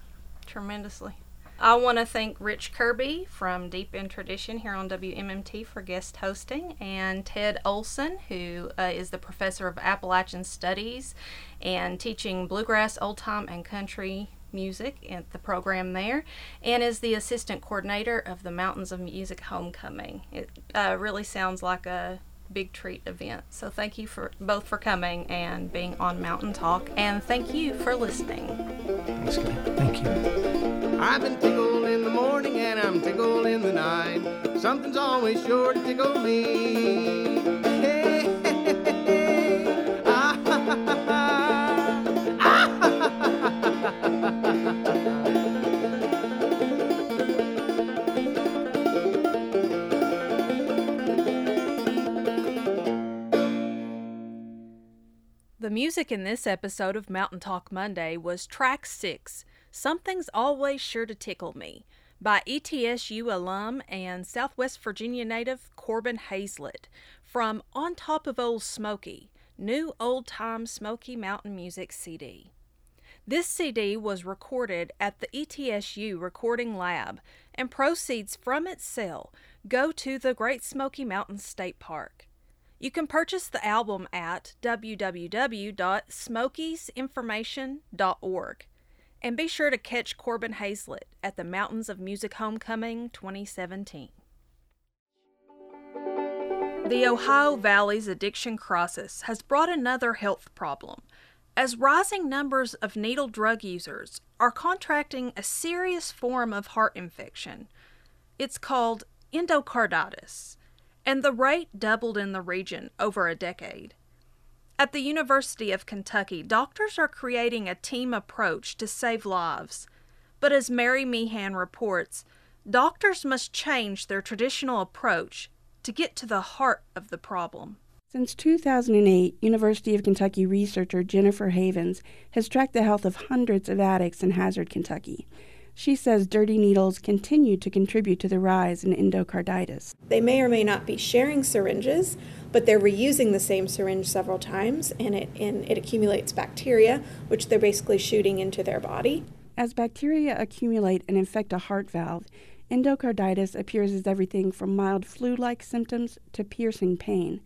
Tremendously. I want to thank Rich Kirby from Deep in Tradition here on WMMT for guest hosting, and Ted Olson, who uh, is the professor of Appalachian Studies and teaching bluegrass, old time, and country music and the program there and is the assistant coordinator of the Mountains of Music Homecoming. It uh, really sounds like a big treat event. So thank you for both for coming and being on Mountain Talk and thank you for listening. Thanks, Thank you. I've been tickled in the morning and I'm tickled in the night. Something's always sure to tickle me. Hey, hey, hey, ah, The music in this episode of Mountain Talk Monday was track six, Something's Always Sure to Tickle Me, by ETSU alum and Southwest Virginia native Corbin Hazlett from On Top of Old Smoky, New Old Time Smoky Mountain Music CD. This CD was recorded at the ETSU Recording Lab, and proceeds from its sale go to the Great Smoky Mountains State Park. You can purchase the album at www.smokiesinformation.org. And be sure to catch Corbin Hazlett at the Mountains of Music Homecoming 2017. The Ohio Valley's addiction crisis has brought another health problem, as rising numbers of needle drug users are contracting a serious form of heart infection. It's called endocarditis and the rate doubled in the region over a decade. At the University of Kentucky, doctors are creating a team approach to save lives. But as Mary Meehan reports, doctors must change their traditional approach to get to the heart of the problem. Since 2008, University of Kentucky researcher Jennifer Havens has tracked the health of hundreds of addicts in Hazard, Kentucky. She says dirty needles continue to contribute to the rise in endocarditis. They may or may not be sharing syringes, but they're reusing the same syringe several times and it, and it accumulates bacteria, which they're basically shooting into their body. As bacteria accumulate and infect a heart valve, endocarditis appears as everything from mild flu like symptoms to piercing pain.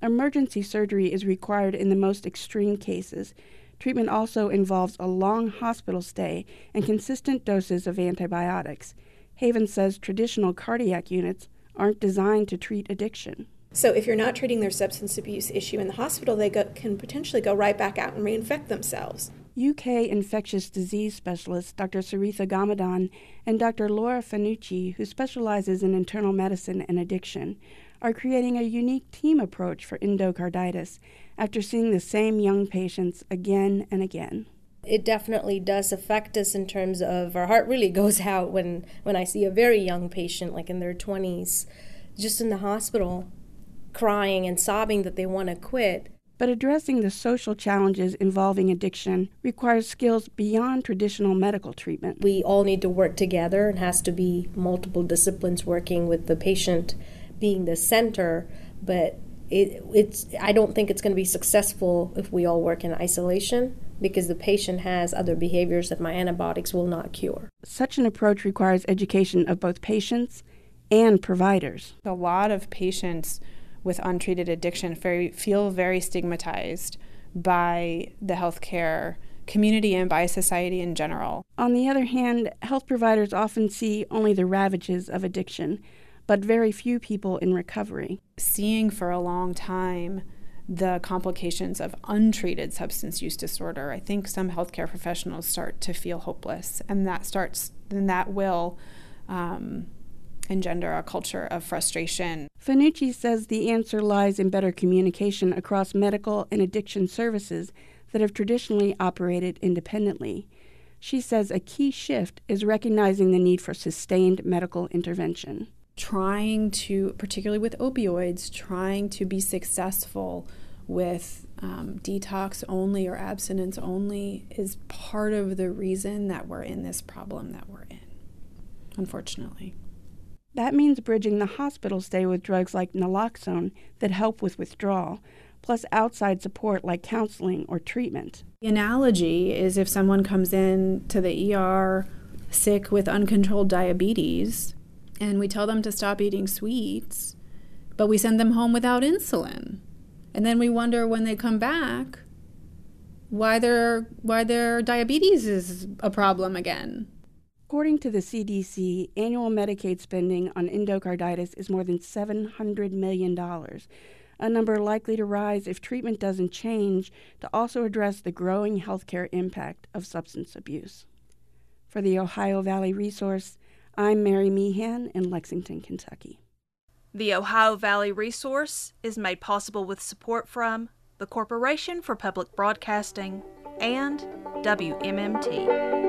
Emergency surgery is required in the most extreme cases, Treatment also involves a long hospital stay and consistent doses of antibiotics. Haven says traditional cardiac units aren't designed to treat addiction. So, if you're not treating their substance abuse issue in the hospital, they go, can potentially go right back out and reinfect themselves. UK infectious disease specialist Dr. Saritha Gamadan and Dr. Laura Fanucci, who specializes in internal medicine and addiction, are creating a unique team approach for endocarditis after seeing the same young patients again and again. It definitely does affect us in terms of our heart really goes out when, when I see a very young patient, like in their 20s, just in the hospital, crying and sobbing that they want to quit. But addressing the social challenges involving addiction requires skills beyond traditional medical treatment. We all need to work together. It has to be multiple disciplines working with the patient being the center, but it, it's I don't think it's going to be successful if we all work in isolation because the patient has other behaviors that my antibiotics will not cure. Such an approach requires education of both patients and providers. A lot of patients with untreated addiction very, feel very stigmatized by the healthcare community and by society in general. On the other hand, health providers often see only the ravages of addiction but very few people in recovery. Seeing for a long time the complications of untreated substance use disorder, I think some healthcare professionals start to feel hopeless, and that starts, and that will um, engender a culture of frustration. Fanucci says the answer lies in better communication across medical and addiction services that have traditionally operated independently. She says a key shift is recognizing the need for sustained medical intervention trying to, particularly with opioids, trying to be successful with um, detox only or abstinence only is part of the reason that we're in this problem that we're in, unfortunately. That means bridging the hospital stay with drugs like naloxone that help with withdrawal, plus outside support like counseling or treatment. The analogy is if someone comes in to the ER sick with uncontrolled diabetes, and we tell them to stop eating sweets, but we send them home without insulin. And then we wonder when they come back why their why their diabetes is a problem again. According to the CDC, annual Medicaid spending on endocarditis is more than $700 million, a number likely to rise if treatment doesn't change to also address the growing healthcare impact of substance abuse. For the Ohio Valley Resource, I'm Mary Meehan in Lexington, Kentucky. The Ohio Valley Resource is made possible with support from the Corporation for Public Broadcasting and WMMT.